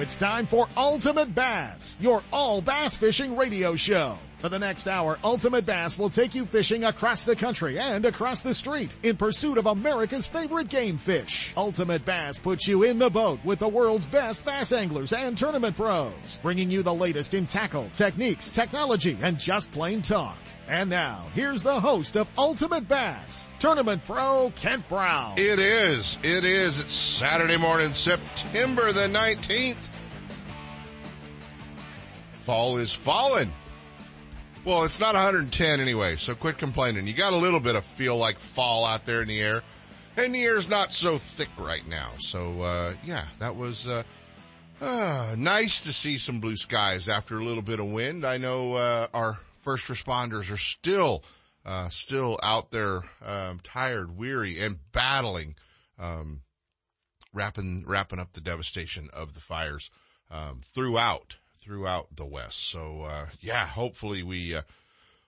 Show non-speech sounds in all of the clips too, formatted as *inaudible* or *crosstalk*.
it's time for Ultimate Bass, your all bass fishing radio show. For the next hour, Ultimate Bass will take you fishing across the country and across the street in pursuit of America's favorite game fish. Ultimate Bass puts you in the boat with the world's best bass anglers and tournament pros, bringing you the latest in tackle, techniques, technology, and just plain talk. And now, here's the host of Ultimate Bass, Tournament Pro Kent Brown. It is. It is. It's Saturday morning, September the 19th. Fall is falling. Well, it's not 110 anyway, so quit complaining. You got a little bit of feel like fall out there in the air. And the air's not so thick right now. So, uh, yeah, that was, uh, uh, nice to see some blue skies after a little bit of wind. I know, uh, our first responders are still, uh, still out there, um, tired, weary, and battling, um, wrapping, wrapping up the devastation of the fires, um, throughout throughout the West. So, uh, yeah, hopefully we, uh,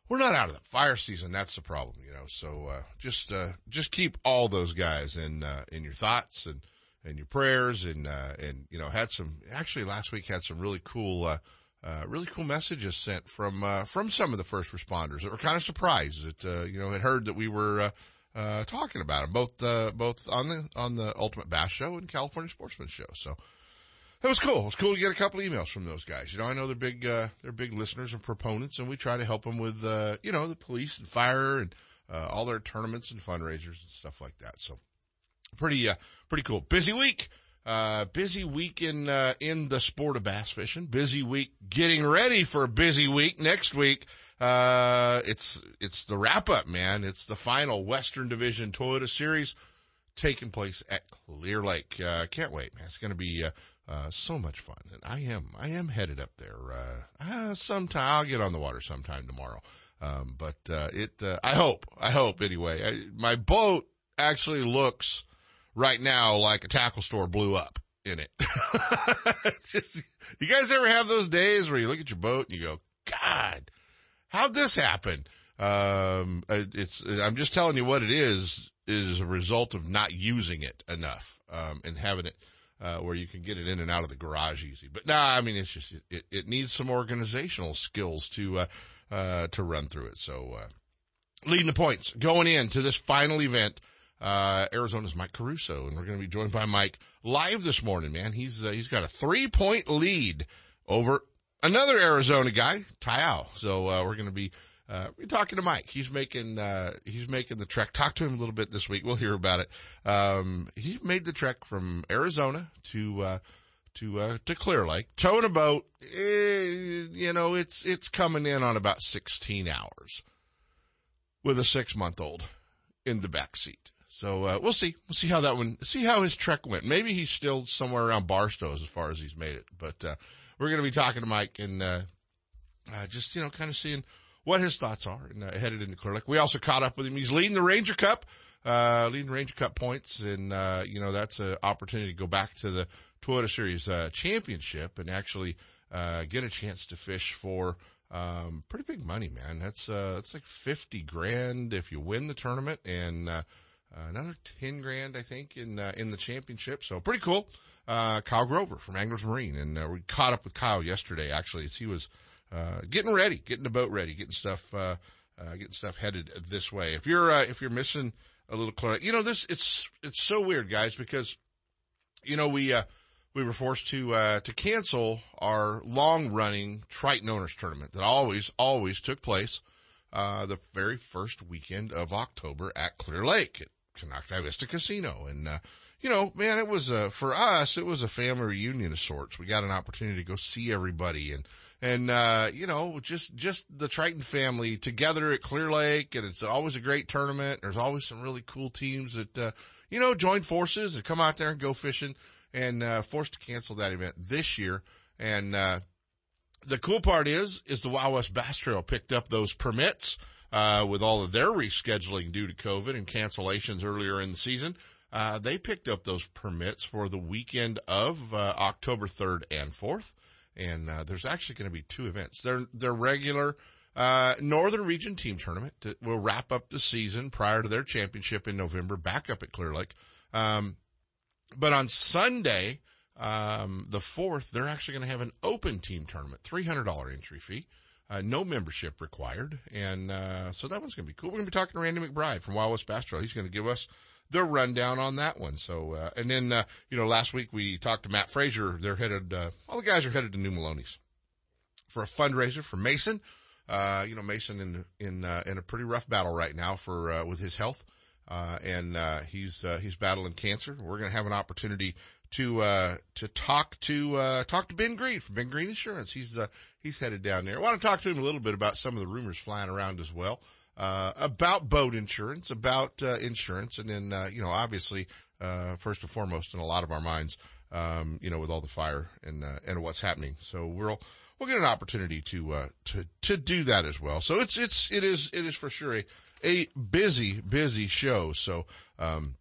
we're not out of the fire season. That's the problem, you know. So, uh, just, uh, just keep all those guys in, uh, in your thoughts and, and your prayers and, uh, and, you know, had some, actually last week had some really cool, uh, really cool messages sent from, uh, from some of the first responders that were kind of surprised that, uh, you know, had heard that we were, uh, uh, talking about them both, uh, both on the, on the Ultimate Bass Show and California Sportsman Show. So, it was cool. It was cool to get a couple emails from those guys. You know, I know they're big, uh, they're big listeners and proponents, and we try to help them with, uh, you know, the police and fire and uh, all their tournaments and fundraisers and stuff like that. So, pretty, uh, pretty cool. Busy week. Uh, busy week in, uh, in the sport of bass fishing. Busy week getting ready for a busy week next week. Uh, it's, it's the wrap up, man. It's the final Western Division Toyota Series taking place at Clear Lake. Uh, can't wait, man. It's going to be, uh, uh, so much fun. And I am, I am headed up there, uh, uh, sometime, I'll get on the water sometime tomorrow. Um, but, uh, it, uh, I hope, I hope anyway. I, my boat actually looks right now like a tackle store blew up in it. *laughs* just, you guys ever have those days where you look at your boat and you go, God, how'd this happen? Um, it's, I'm just telling you what it is, is a result of not using it enough, um, and having it, uh, where you can get it in and out of the garage easy. But nah, I mean, it's just, it, it needs some organizational skills to, uh, uh, to run through it. So, uh, leading the points going into this final event, uh, Arizona's Mike Caruso, and we're going to be joined by Mike live this morning, man. He's, uh, he's got a three point lead over another Arizona guy, Ty Au. So, we're going to be, uh, we're talking to Mike. He's making, uh, he's making the trek. Talk to him a little bit this week. We'll hear about it. Um, he made the trek from Arizona to, uh, to, uh, to Clear Lake, towing a boat. Eh, you know, it's, it's coming in on about 16 hours with a six month old in the back seat. So, uh, we'll see. We'll see how that one, see how his trek went. Maybe he's still somewhere around Barstow as far as he's made it, but, uh, we're going to be talking to Mike and, uh, just, you know, kind of seeing, what his thoughts are and uh, headed into Clear Lake. We also caught up with him. He's leading the Ranger Cup, uh, leading Ranger Cup points. And, uh, you know, that's an opportunity to go back to the Toyota Series, uh, championship and actually, uh, get a chance to fish for, um, pretty big money, man. That's, uh, that's like 50 grand if you win the tournament and, uh, another 10 grand, I think, in, uh, in the championship. So pretty cool. Uh, Kyle Grover from Anglers Marine. And, uh, we caught up with Kyle yesterday, actually, as he was, uh, getting ready, getting the boat ready, getting stuff, getting stuff headed this way. If you're, if you're missing a little clear, you know, this, it's, it's so weird, guys, because, you know, we, we were forced to, uh, to cancel our long running Triton owners tournament that always, always took place, uh, the very first weekend of October at Clear Lake Konocti Vista Casino. And, uh, you know, man, it was, uh, for us, it was a family reunion of sorts. We got an opportunity to go see everybody and, and uh, you know, just just the Triton family together at Clear Lake, and it's always a great tournament. There's always some really cool teams that uh, you know join forces and come out there and go fishing. And uh, forced to cancel that event this year. And uh, the cool part is, is the Wild West Bass Trail picked up those permits uh, with all of their rescheduling due to COVID and cancellations earlier in the season. Uh, they picked up those permits for the weekend of uh, October 3rd and 4th and uh, there's actually going to be two events. They're they're regular uh, Northern Region Team Tournament that will wrap up the season prior to their championship in November, back up at Clear Lake. Um, but on Sunday, Um, the fourth, they're actually going to have an open team tournament, $300 entry fee. Uh, no membership required. And, uh, so that one's going to be cool. We're going to be talking to Randy McBride from Wild West Bass He's going to give us the rundown on that one. So, uh, and then, uh, you know, last week we talked to Matt Frazier. They're headed, uh, all the guys are headed to New Maloney's for a fundraiser for Mason. Uh, you know, Mason in, in, in a pretty rough battle right now for, with his health. Uh, and, uh, he's, he's battling cancer. We're going to have an opportunity to, uh, to talk to, uh, talk to Ben Green from Ben Green Insurance. He's, uh, he's headed down there. I want to talk to him a little bit about some of the rumors flying around as well. Uh, about boat insurance, about, uh, insurance. And then, uh, you know, obviously, uh, first and foremost in a lot of our minds, um, you know, with all the fire and, uh, and what's happening. So we'll, we'll get an opportunity to, uh, to, to do that as well. So it's, it's, it is, it is for sure a, a busy, busy show. So, um,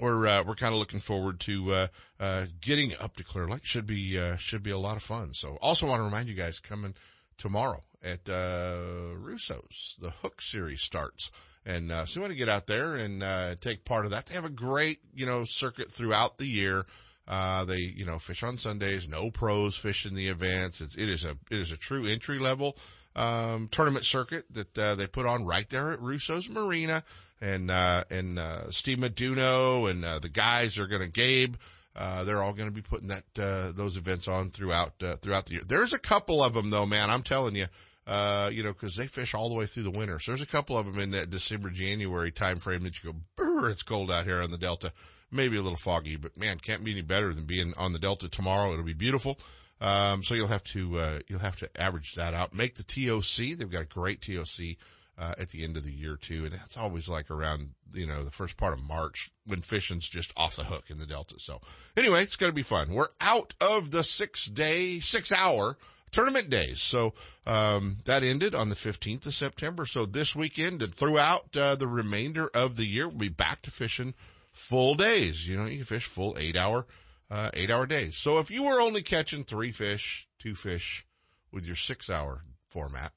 we're, uh, we're kind of looking forward to, uh, uh, getting up to Clear Lake. Should be, uh, should be a lot of fun. So also want to remind you guys coming tomorrow at, uh, Russo's, the Hook series starts. And, uh, so you want to get out there and, uh, take part of that. They have a great, you know, circuit throughout the year. Uh, they, you know, fish on Sundays, no pros fish in the events. It's, it is a, it is a true entry level, um, tournament circuit that, they put on right there at Russo's Marina and, uh, and, uh, Steve Maduno and, uh, the guys are going to, Gabe, uh, they're all going to be putting that, uh, those events on throughout, uh, throughout the year. There's a couple of them though, man. I'm telling you, uh, you know, cause they fish all the way through the winter. So there's a couple of them in that December, January time frame that you go, brr, it's cold out here on the Delta. Maybe a little foggy, but man, can't be any better than being on the Delta tomorrow. It'll be beautiful. Um, so you'll have to, uh, you'll have to average that out. Make the TOC. They've got a great TOC uh, at the end of the year too. And that's always like around, you know, the first part of March when fishing's just off the hook in the Delta. So anyway, it's going to be fun. We're out of the six day, six hour tournament days. So, um, that ended on the 15th of September. So this weekend and throughout, uh, the remainder of the year, we'll be back to fishing full days. You know, you can fish full eight hour, uh, eight hour days. So if you were only catching three fish, two fish with your six hour format,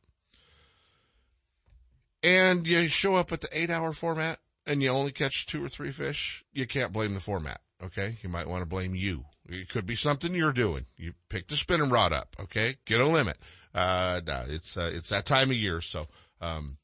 and you show up at the eight hour format and you only catch two or three fish, you can't blame the format. Okay. You might want to blame you. It could be something you're doing. You pick the spinning rod up. Okay. Get a limit. Uh, it's, uh, it's that time of year. So, um,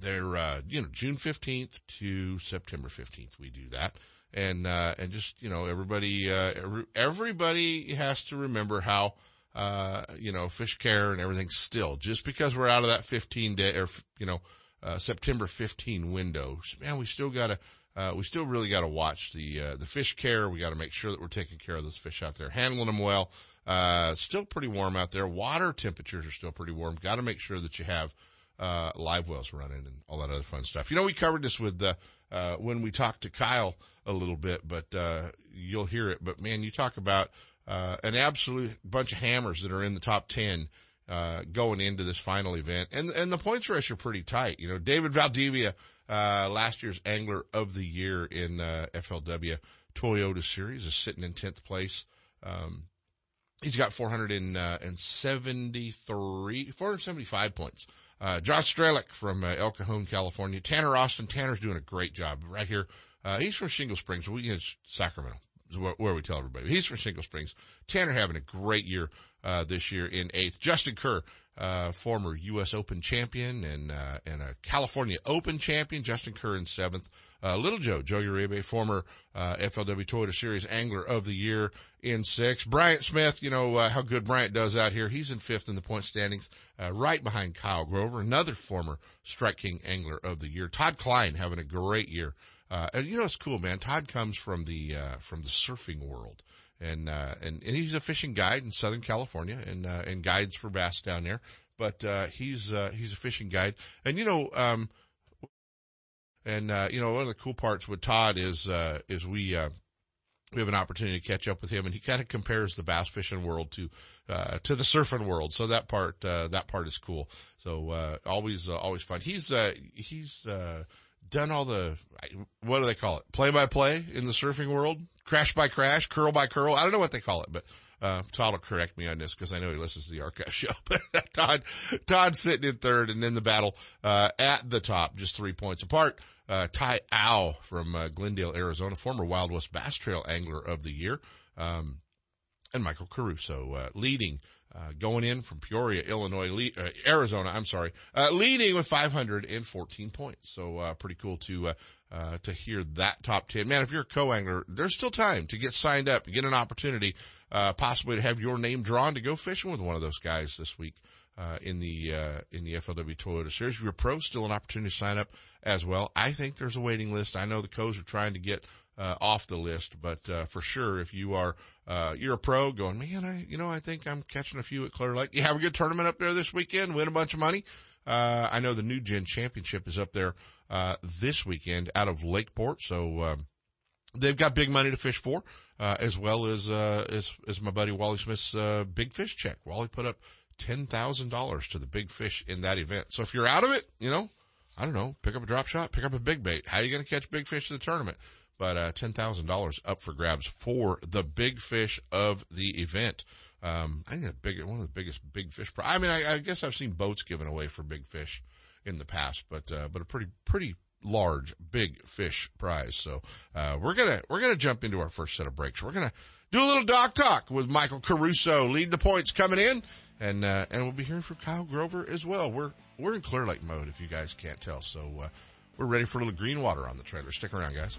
they're, uh, you know, June 15th to September 15th, we do that. And, uh, and just, you know, everybody, uh, everybody has to remember how, uh, you know, fish care and everything still, just because we're out of that 15 day or, you know, uh, September 15 window, man, we still gotta, uh, we still really gotta watch the, uh, the fish care. We gotta make sure that we're taking care of those fish out there, handling them well. Uh, still pretty warm out there. Water temperatures are still pretty warm. Gotta make sure that you have, uh, live wells running and all that other fun stuff. You know, we covered this with, uh, uh, when we talked to Kyle a little bit, but, uh, you'll hear it. But man, you talk about, uh, an absolute bunch of hammers that are in the top 10, uh, going into this final event. And, and the points race are pretty tight. You know, David Valdivia, uh, last year's angler of the year in, uh, FLW Toyota series is sitting in 10th place. Um, he's got 473, 475 points. Uh, Josh Strelick from uh, El Cajon, California. Tanner Austin. Tanner's doing a great job right here. Uh, he's from Shingle Springs. We in Sacramento where, we tell everybody. He's from Shingle Springs. Tanner having a great year, uh, this year in eighth. Justin Kerr, uh, former U.S. Open champion and, uh, and a California Open champion. Justin Kerr in seventh. Uh, Little Joe, Joe Uribe, former, uh, FLW Toyota Series Angler of the Year in sixth. Bryant Smith, you know, uh, how good Bryant does out here. He's in fifth in the point standings, right behind Kyle Grover, another former Strike King Angler of the Year. Todd Klein having a great year. Uh, and you know, it's cool, man. Todd comes from the, uh, from the surfing world and, uh, and, and he's a fishing guide in Southern California and, uh, and guides for bass down there. But, uh, he's, uh, he's a fishing guide. And you know, um, and, uh, you know, one of the cool parts with Todd is, uh, is we, uh, we have an opportunity to catch up with him and he kind of compares the bass fishing world to, uh, to the surfing world. So that part, uh, that part is cool. So, uh, always, uh, always fun. He's, uh, he's, uh, done all the, what do they call it? Play by play in the surfing world? Crash by crash, curl by curl. I don't know what they call it, but, uh, Todd will correct me on this because I know he listens to the archive show. *laughs* But Todd, Todd's sitting in third and in the battle, uh, at the top, just three points apart. Uh, Ty Au from, uh, Glendale, Arizona, former Wild West Bass Trail Angler of the Year. Um, and Michael Caruso, uh, leading, uh, going in from Peoria, Illinois, le- uh, Arizona, I'm sorry, uh, leading with 514 points. So, uh, pretty cool to, uh, uh, to hear that top 10. Man, if you're a co-angler, there's still time to get signed up, get an opportunity, uh, possibly to have your name drawn to go fishing with one of those guys this week. Uh, in the uh, in the FLW Toyota Series, if you're a pro, still an opportunity to sign up as well. I think there's a waiting list. I know the co's are trying to get uh, off the list, but uh, for sure, if you are uh, you're a pro, going, man, I you know I think I'm catching a few at Clear Lake. You have a good tournament up there this weekend, win a bunch of money. Uh, I know the New Gen Championship is up there uh, this weekend out of Lakeport, so um, they've got big money to fish for, uh, as well as as as my buddy Wally Smith's big fish check. Wally put up ten thousand dollars to the big fish in that event. So if you're out of it, you know, I don't know, pick up a drop shot, pick up a big bait. How are you going to catch big fish in the tournament? But uh, ten thousand dollars up for grabs for the big fish of the event. Um, I think the big one of the biggest big fish. Pri- I mean, I, I, guess I've seen boats given away for big fish in the past, but uh, but a pretty pretty large big fish prize. So uh, we're gonna we're gonna jump into our first set of breaks. We're gonna do a little dock talk with Michael Caruso, lead the points coming in, and uh, and we'll be hearing from Kyle Grover as well. We're we're in Clear Lake mode if you guys can't tell. So uh, we're ready for a little green water on the trailer. Stick around, guys.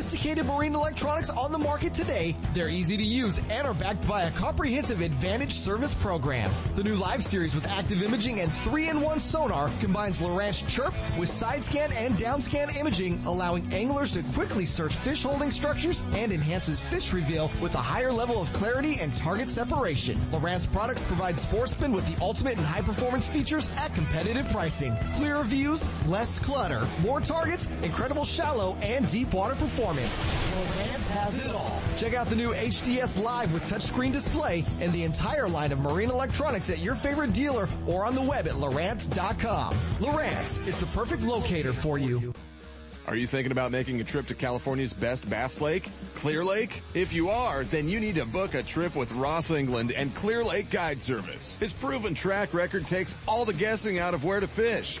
sophisticated marine electronics on the market today. They're easy to use and are backed by a comprehensive advantage service program. The new live series with active imaging and 3-in-1 sonar combines Lowrance Chirp with side scan and down scan imaging, allowing anglers to quickly search fish holding structures and enhances fish reveal with a higher level of clarity and target separation. Lowrance products provide sportsmen with the ultimate and high performance features at competitive pricing. Clearer views, less clutter, more targets, incredible shallow and deep water performance performance. Has it all. Check out the new HDS Live with touchscreen display and the entire line of marine electronics at your favorite dealer or on the web at Lowrance.com. Lowrance is the perfect locator for you. Are you thinking about making a trip to California's best bass lake, Clear Lake? If you are, then you need to book a trip with Ross England and Clear Lake Guide Service. His proven track record takes all the guessing out of where to fish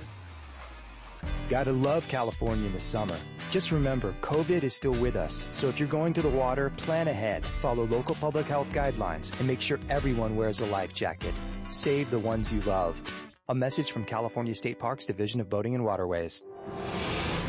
Gotta love California in the summer. Just remember, COVID is still with us. So if you're going to the water, plan ahead, follow local public health guidelines, and make sure everyone wears a life jacket. Save the ones you love. A message from California State Parks Division of Boating and Waterways.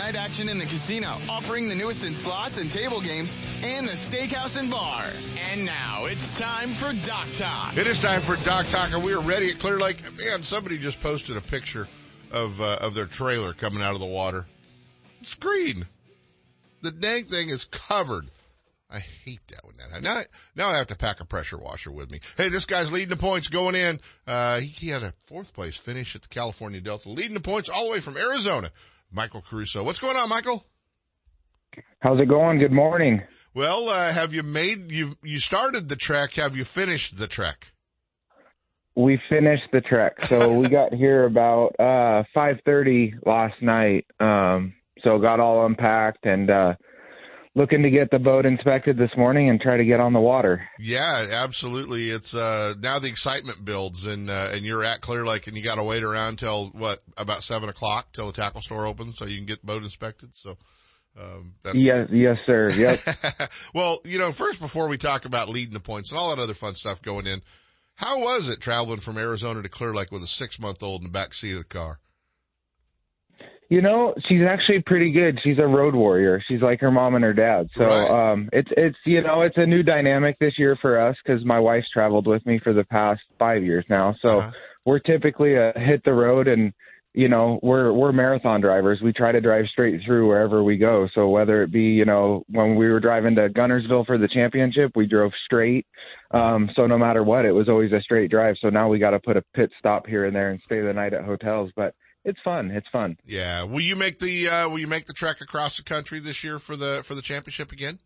night action in the casino, offering the newest in slots and table games and the steakhouse and bar. And now it's time for Dock Talk. It is time for Dock Talk, and we are ready at Clear Lake. Man, somebody just posted a picture of uh, of their trailer coming out of the water. It's green. The dang thing is covered. I hate that one. Now, now I have to pack a pressure washer with me. Hey, this guy's leading the points going in. Uh, he, he had a fourth place finish at the California Delta, leading the points all the way from Arizona. Michael Caruso. What's going on, Michael? How's it going? Good morning. Well, uh, have you made, you, you started the trek. Have you finished the trek? We finished the trek. So *laughs* we got here about, uh, 5.30 last night. Um, so got all unpacked and, uh, looking to get the boat inspected this morning and try to get on the water. Yeah, absolutely. It's, uh, now the excitement builds and, uh, and you're at Clear Lake and you got to wait around till what, about seven o'clock till the tackle store opens so you can get boat inspected. So, um, that's... Yes, yes, sir. Yep. *laughs* well, you know, first before we talk about leading the points and all that other fun stuff going in, how was it traveling from Arizona to Clear Lake with a six month old in the back seat of the car? You know, she's actually pretty good. She's a road warrior. She's like her mom and her dad. So, right. um, it's, it's, you know, it's a new dynamic this year for us because my wife's traveled with me for the past five years now. So uh-huh. we're typically a hit the road and, you know, we're we're marathon drivers. We try to drive straight through wherever we go. So whether it be, you know, when we were driving to Guntersville for the championship, we drove straight. Um, so no matter what, it was always a straight drive. So now we got to put a pit stop here and there and stay the night at hotels. But it's fun. It's fun. Yeah. Will you make the uh, Will you make the trek across the country this year for the for the championship again?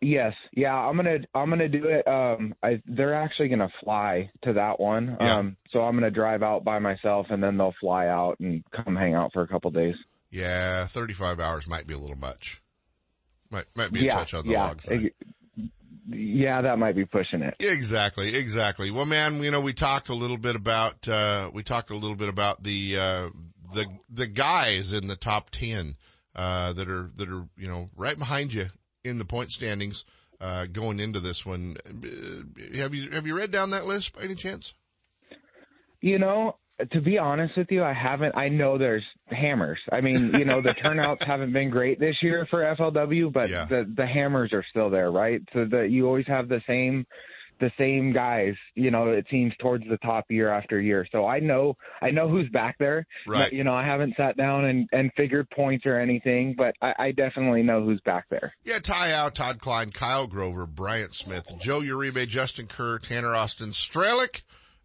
Yes, yeah, I'm gonna I'm gonna do it. Um, I they're actually gonna fly to that one. Yeah. Um, so I'm gonna drive out by myself, and then they'll fly out and come hang out for a couple days. Yeah, 35 hours might be a little much. Might might be a yeah, touch on the yeah. long side. Yeah, that might be pushing it. Exactly, exactly. Well, man, you know, we talked a little bit about uh, we talked a little bit about the uh, the the guys in the top ten uh, that are that are you know right behind you in the point standings uh, going into this one. Uh, have you have you read down that list by any chance? You know, to be honest with you, I haven't. I know there's hammers. I mean, you know, the *laughs* turnouts haven't been great this year for FLW, but yeah. the the hammers are still there, right? So that you always have the same the same guys, you know, it seems towards the top year after year. So I know, I know who's back there. Right. you know, I haven't sat down and, and figured points or anything, but I, I definitely know who's back there. Yeah. Ty Au, Todd Klein, Kyle Grover, Bryant Smith, Joe Uribe, Justin Kerr, Tanner Austin, Strelick,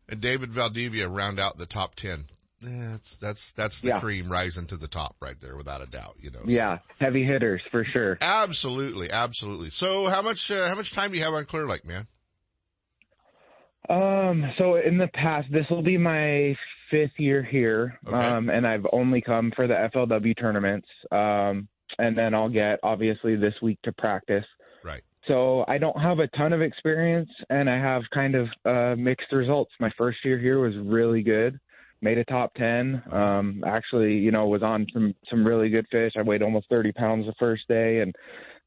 and David Valdivia round out the top 10. That's that's that's the yeah. cream rising to the top right there, without a doubt. You know. Yeah, heavy hitters for sure. Absolutely, absolutely. So, how much uh, how much time do you have on Clear Lake, man? Um, so in the past, this will be my fifth year here, okay. um, and I've only come for the FLW tournaments. Um, and then I'll get obviously this week to practice. Right. So I don't have a ton of experience, and I have kind of uh, mixed results. My first year here was really good, made a top ten. Um, actually, you know, was on some some really good fish. I weighed almost thirty pounds the first day, and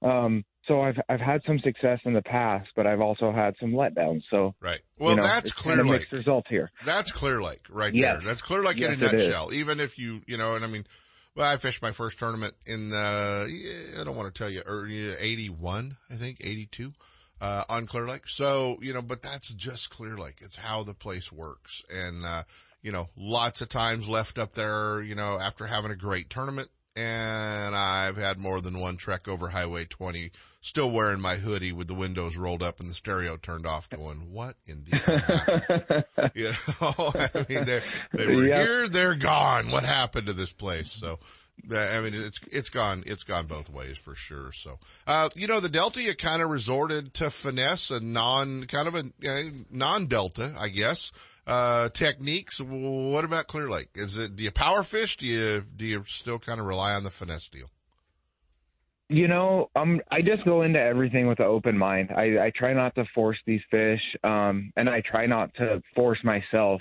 um, so I've I've had some success in the past, but I've also had some letdowns. So right, well, you know, that's Clear Lake. Mixed results here. That's Clear Lake right yes. there. That's Clear Lake yes, in a nutshell. Even if you you know, and I mean, well, I fished my first tournament in the I don't want to tell you early eighty one, I think eighty two. Uh, on Clear Lake. So, you know, but that's just Clear Lake. It's how the place works. And, uh, you know, lots of times left up there, you know, after having a great tournament, and I've had more than one trek over Highway 20, still wearing my hoodie with the windows rolled up and the stereo turned off, going, "What in the *laughs* happened?" *laughs* you know, *laughs* I mean, they they were yep. here, they're gone. What happened to this place? So. I mean, it's, it's gone, it's gone both ways for sure. So, uh, you know, the Delta, you kind of resorted to finesse a non, kind of a uh, non-Delta, I guess uh, techniques. What about Clear Lake? Is it, do you power fish? Do you, do you still kind of rely on the finesse deal? You know, um, I just go into everything with an open mind. I, I try not to force these fish, um, and I try not to force myself.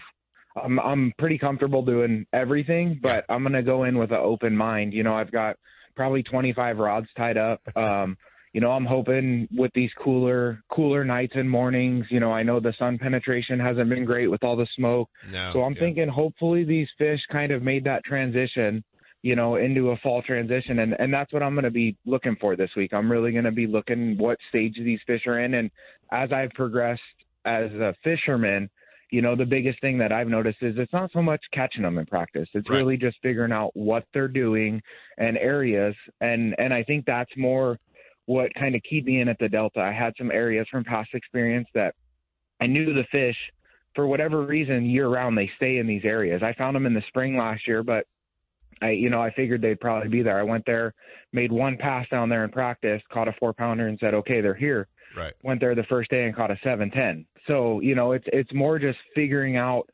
I'm, I'm pretty comfortable doing everything, but I'm going to go in with an open mind. You know, I've got probably 25 rods tied up. *laughs* Um, you know, I'm hoping with these cooler, cooler nights and mornings, you know, I know the sun penetration hasn't been great with all the smoke. No, so I'm yeah. thinking hopefully these fish kind of made that transition, you know, into a fall transition. And, and that's what I'm going to be looking for this week. I'm really going to be looking what stage these fish are in. And as I've progressed as a fisherman, you know, the biggest thing that I've noticed is it's not so much catching them in practice. It's Right. really just figuring out what they're doing and areas. And, and I think that's more what kind of keyed me in at the Delta. I had some areas from past experience that I knew the fish for whatever reason year round they stay in these areas. I found them in the spring last year, but I, you know, I figured they'd probably be there. I went there, made one pass down there in practice, caught a four pounder and said, okay, they're here Right. went there the first day and caught a 710. So, you know, it's it's more just figuring out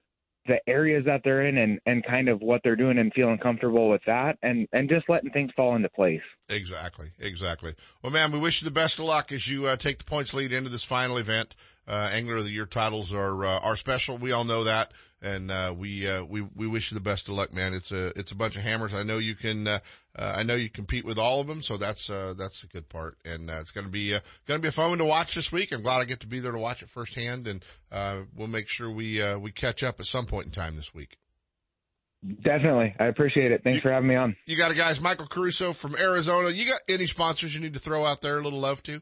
the areas that they're in and and kind of what they're doing and feeling comfortable with that and and just letting things fall into place. Exactly, exactly. Well, man, we wish you the best of luck as you uh, take the points lead into this final event. Uh, Angler of the Year titles are uh, are special. We all know that, and uh, we uh, we we wish you the best of luck, man. It's a it's a bunch of hammers. I know you can. Uh, uh, I know you compete with all of them, so that's uh, that's the good part, and uh, it's going to be uh, going to be a fun one to watch this week. I'm glad I get to be there to watch it firsthand, and uh, we'll make sure we uh, we catch up at some point in time this week. Definitely. I appreciate it. Thanks for having me on. You got a guys, Michael Caruso from Arizona. You got any sponsors you need to throw out there a little love to?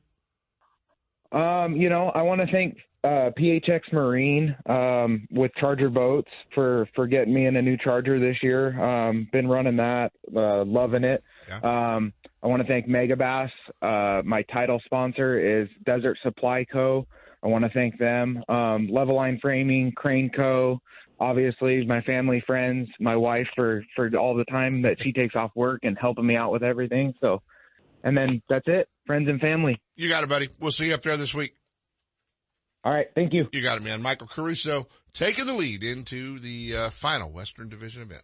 Um, you know, I want to thank uh, PHX Marine um, with Charger Boats for for getting me in a new Charger this year. Um, been running that, uh, loving it. Um, I want to thank Megabass. Uh, my title sponsor is Desert Supply Co. I want to thank them. Um, Level Line Framing, Crane Co. Obviously, my family, friends, my wife for for all the time that she takes off work and helping me out with everything. So, and then that's it. Friends and family. You got it, buddy. We'll see you up there this week. All right. Thank you. You got it, man. Michael Caruso taking the lead into the uh, final Western Division event.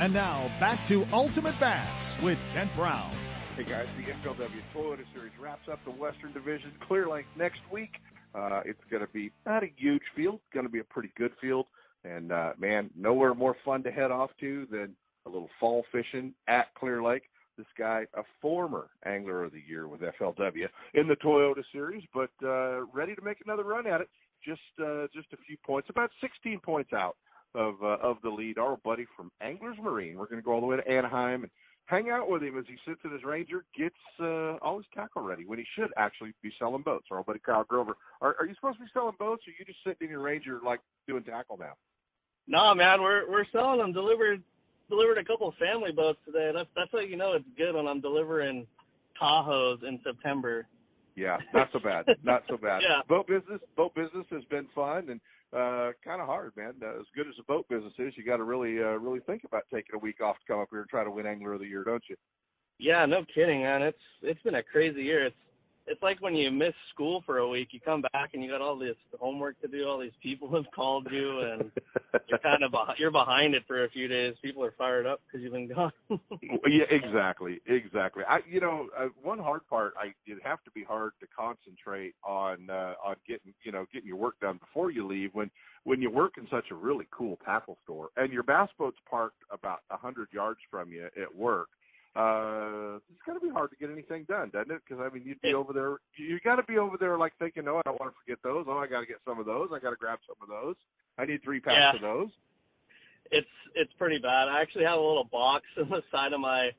And now back to Ultimate Bass with Kent Brown. Hey guys, the FLW Toyota Series wraps up the Western Division Clear Lake next week. Uh, it's going to be not a huge field, going to be a pretty good field, and uh, man, nowhere more fun to head off to than a little fall fishing at Clear Lake. This guy, a former Angler of the Year with FLW in the Toyota Series, but uh, ready to make another run at it. Just uh, just a few points, about 16 points out of uh, of the lead. Our buddy from Anglers Marine. We're going to go all the way to Anaheim and hang out with him as he sits in his Ranger, gets uh, all his tackle ready when he should actually be selling boats. Our buddy Kyle Grover. Are, are you supposed to be selling boats, or are you just sitting in your Ranger like doing tackle now? No, man, we're we're selling them. Delivered delivered a couple of family boats today. That's that's how you know it's good when I'm delivering Tahoes in September. Yeah, not so bad. not so bad. *laughs* Yeah. Boat business, boat business has been fun and uh kind of hard, man. Uh, as good as the boat business is, you got to really uh really think about taking a week off to come up here and try to win Angler of the Year, don't you? Yeah, no kidding, man. It's it's been a crazy year. It's it's like when you miss school for a week, you come back and you got all this homework to do. All these people have called you, and you're *laughs* kind of you're behind it for a few days. People are fired up because you've been gone. *laughs* yeah, exactly, exactly. I, you know, uh, one hard part, I it'd have to be hard to concentrate on uh, on getting, you know, getting your work done before you leave when when you work in such a really cool tackle store and your bass boat's parked about a hundred yards from you at work. Uh, it's got to be hard to get anything done, doesn't it? Because I mean, you'd be over there. You got to be over there, like thinking, "Oh, I don't want to forget those. Oh, I got to get some of those. I got to grab some of those. I need three packs Yeah. of those." it's it's pretty bad. I actually have a little box *laughs* in the side of my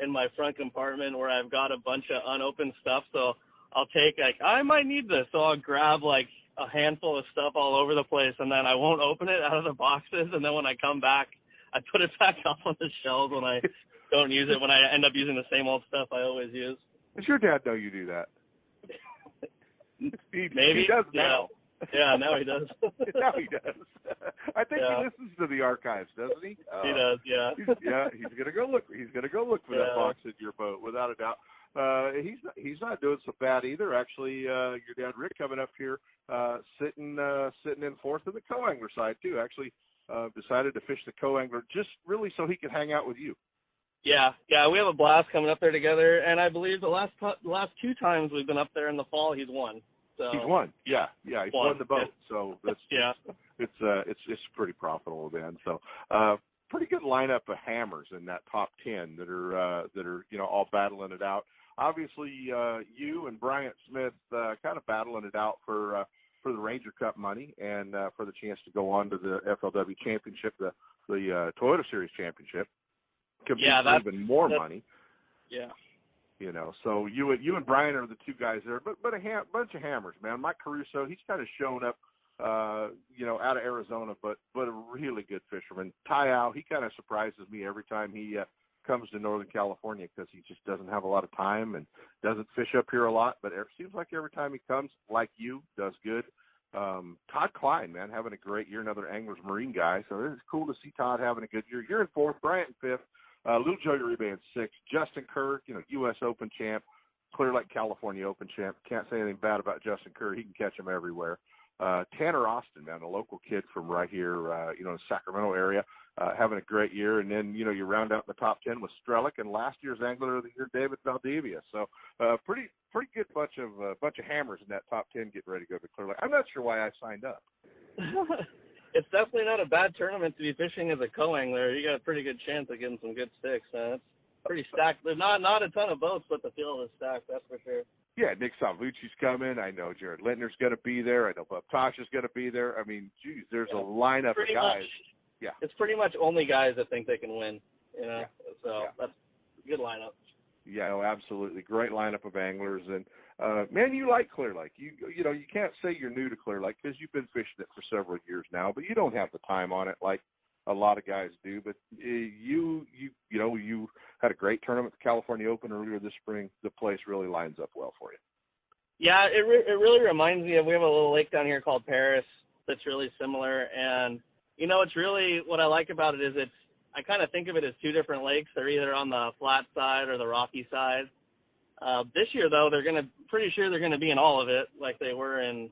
in my front compartment where I've got a bunch of unopened stuff. So I'll take like I might need this, so I'll grab like a handful of stuff all over the place, and then I won't open it out of the boxes. And then when I come back, I put it *laughs* back up on the shelves when I don't use it. When I end up using the same old stuff I always use. Does your dad know you do that? he, Maybe he does yeah. now. Yeah, now he does. *laughs* now he does. I think Yeah. he listens to the archives, doesn't he? he Uh, does. Yeah. he's, yeah, he's gonna go look. He's gonna go look for that box in your boat, without a doubt. Uh, he's not, he's not doing so bad either. Actually, uh, your dad Rick coming up here, uh, sitting uh, sitting in fourth in the co-angler side too. Actually, uh, decided to fish the co-angler just really so he could hang out with you. Yeah, yeah, we have a blast coming up there together, and I believe the last the last two times we've been up there in the fall, he's won. So He's won. Yeah, yeah, he's won, Won. the boat. So *laughs* that's yeah, it's uh it's it's pretty profitable then. So uh pretty good lineup of hammers in that top ten that are uh that are, you know, all battling it out. Obviously uh you and Bryant Smith uh kind of battling it out for uh for the Ranger Cup money and uh for the chance to go on to the FLW championship, the the uh Toyota Series championship. Could Yeah, be for even more money yeah. you know. So you and you and Brian are the two guys there, but but a ha- bunch of hammers, man. Mike Caruso, he's kind of shown up, uh, you know, out of Arizona, but but a really good fisherman. Ty Au, he kind of surprises me every time he uh, comes to Northern California because he just doesn't have a lot of time and doesn't fish up here a lot. But it seems like every time he comes, like you, does good. Um, Todd Klein, man, having a great year, another Anglers Marine guy. So it's cool to see Todd having a good year. You're in fourth, Bryant in fifth. Uh, Little Joe Uribe in sixth. Justin Kerr, you know, U.S. Open champ. Clear Lake, California Open champ. Can't say anything bad about Justin Kerr. He can catch them everywhere. Uh, Tanner Austin, man, a local kid from right here, uh, you know, the Sacramento area, uh, having a great year. And then, you know, you round out the top 10 with Strelick and last year's Angler of the Year, David Valdivia. So, uh, pretty, pretty good bunch of, uh, bunch of hammers in that top 10 getting ready to go to Clear Lake. I'm not sure why I signed up. *laughs* it's definitely not a bad tournament to be fishing as a co-angler. You got a pretty good chance of getting some good sticks. Man. It's pretty stacked. There's not not a ton of boats, but the field is stacked. That's for sure. Yeah, Nick Salvucci's coming. I know Jared Lintner's going to be there. I know Bob Tosh is going to be there. I mean, geez, there's a lineup of guys. much. Yeah. It's pretty much only guys that think they can win. You know, so Yeah. that's a good lineup. Yeah, no, absolutely. Great lineup of anglers, and uh, man, you like Clear Lake. You you know you can't say you're new to Clear Lake because you've been fishing it for several years now, but you don't have the time on it like a lot of guys do. But uh, you you you know you had a great tournament at the California Open earlier this spring. The place really lines up well for you. Yeah, it re- it really reminds me of we have a little lake down here called Perris that's really similar, and you know it's really what I like about it is it's I kind of think of it as two different lakes. They're either on the flat side or the rocky side. Uh, this year though, they're gonna pretty sure they're gonna be in all of it like they were in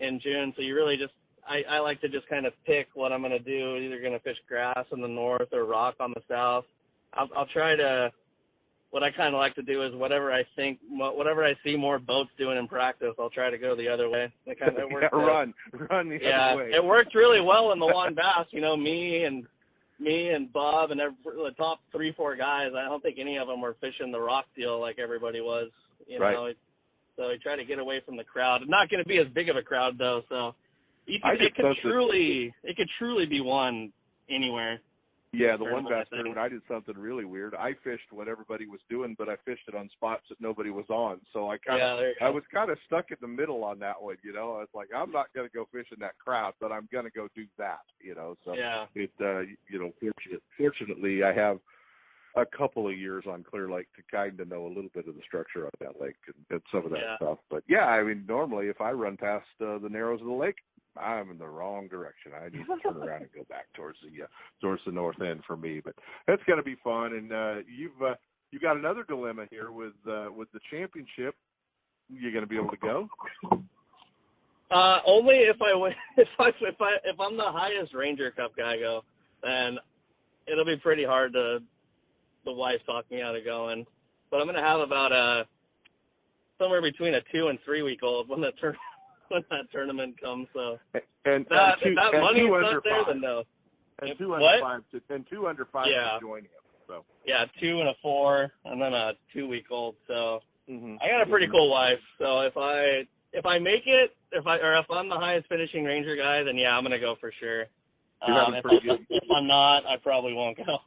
in June. So you really just I, I like to just kind of pick what I'm gonna do. Either gonna fish grass in the north or rock on the south. I'll, I'll try to what I kind of like to do is whatever I think, whatever I see more boats doing in practice, I'll try to go the other way. It kind *laughs* of yeah, out. run, run the Yeah, other way. it worked really well in the WON Bass. You know, me and me and Bob and every, the top three, four guys. I don't think any of them were fishing the rock deal like everybody was. You Right. know, so we try to get away from the crowd. Not going to be as big of a crowd though, so you could, it could truly, it could truly be won anywhere. Yeah, the WON Bass I tournament, I did something really weird. I fished what everybody was doing, but I fished it on spots that nobody was on. So I kind of, you I was kind of stuck in the middle on that one. You know, I was like, I'm not going to go fishing that crowd, but I'm going to go do that. You know, so Yeah. it, uh, you know, fortunate, fortunately, I have a couple of years on Clear Lake to kind of know a little bit of the structure of that lake and, and some of that Yeah. stuff. But yeah, I mean, normally if I run past uh, the narrows of the lake, I'm in the wrong direction. I need to turn around and go back towards the uh, towards the north end for me. But that's going to be fun. And uh, you've uh, you got another dilemma here with uh, with the championship. You're going to be able to go. Uh, only if I win. *laughs* If I if I if I'm the highest Ranger Cup guy go, then it'll be pretty hard to the wife talk me out of going. But I'm gonna have about a somewhere between a two and three week old when that turn when that tournament comes. So And that and two, if that and money's two under not there, five. then no. And If- two under what? five to and two under five Yeah. to join him. So Yeah, two and a four, and then a two week old. So mm-hmm. I got a pretty cool wife. So if I if I make it, if I or if I'm the highest finishing Ranger guy, then yeah, I'm gonna go for sure. You're Um, if, pretty I, good- if I'm not, I probably won't go.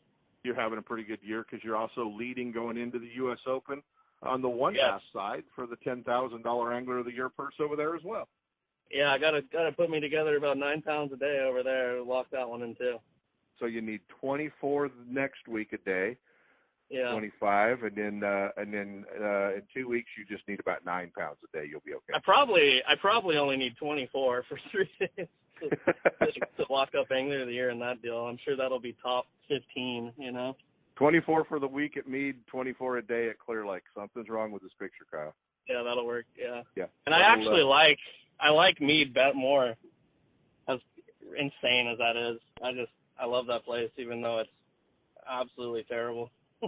you're having a pretty good year because you're also leading going into the U.S. Open on the one Yes. side for the ten thousand dollar Angler of the Year purse over there as well. Yeah, I gotta gotta put me together about nine pounds a day over there. Lock that one in too. So you need twenty four next week a day, Yeah. twenty five, and then uh, and then uh, in two weeks you just need about nine pounds a day. You'll be okay. I probably I probably only need 24 for *laughs* three days to, to lock up Angler of the Year in that deal. I'm sure that'll be top 15. You know. Twenty four for the week at Mead, twenty four a day at Clear Lake. Something's wrong with this picture, Kyle. Yeah, that'll work. Yeah. Yeah. And I That'll, actually uh, like I like Mead bet more. As insane as that is, I just I love that place, even though it's absolutely terrible. *laughs*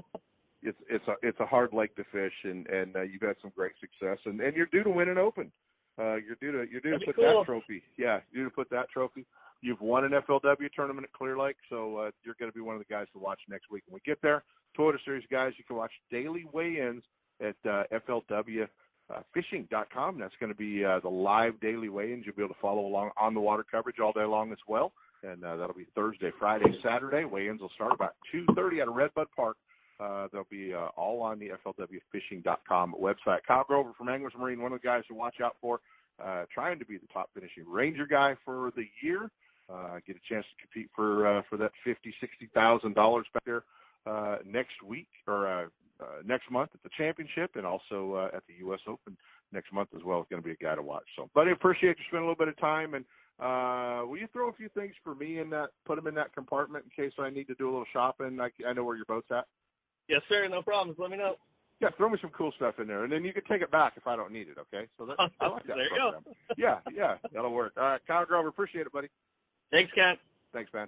it's it's a it's a hard lake to fish, and and uh, you've had some great success, and and you're due to win an Open. Uh, you're due to you're due That'd to put cool. that trophy. Yeah, you're due to put that trophy. You've won an FLW tournament at Clear Lake, so uh, you're going to be one of the guys to watch next week. When we get there, Toyota Series guys, you can watch daily weigh-ins at uh, FLW. Uh, fishing.com. That's going to be uh, the live daily weigh-ins. You'll be able to follow along on the water coverage all day long as well. And uh, that'll be Thursday, Friday, Saturday. Weigh-ins will start about 2:30 at Redbud Park. Uh, they'll be uh, all on the FLWFishing.com website. Kyle Grover from Anglers Marine, one of the guys to watch out for, uh, trying to be the top finishing Ranger guy for the year. Uh, get a chance to compete for uh, for that fifty, sixty thousand dollars back there uh, next week or uh, uh, next month at the championship, and also uh, at the U.S. Open next month as well. Is going to be a guy to watch. So, buddy, appreciate you spending a little bit of time and. Uh, will you throw a few things for me in that, put them in that compartment in case I need to do a little shopping? I, I know where your boat's at. Yes, sir. No problems. Let me know. Yeah, throw me some cool stuff in there, and then you can take it back if I don't need it. Okay, so that, *laughs* I like that there you program. go. yeah, yeah, that'll work. All right, Kyle Grover, appreciate it, buddy. Thanks, Kent. Thanks, man.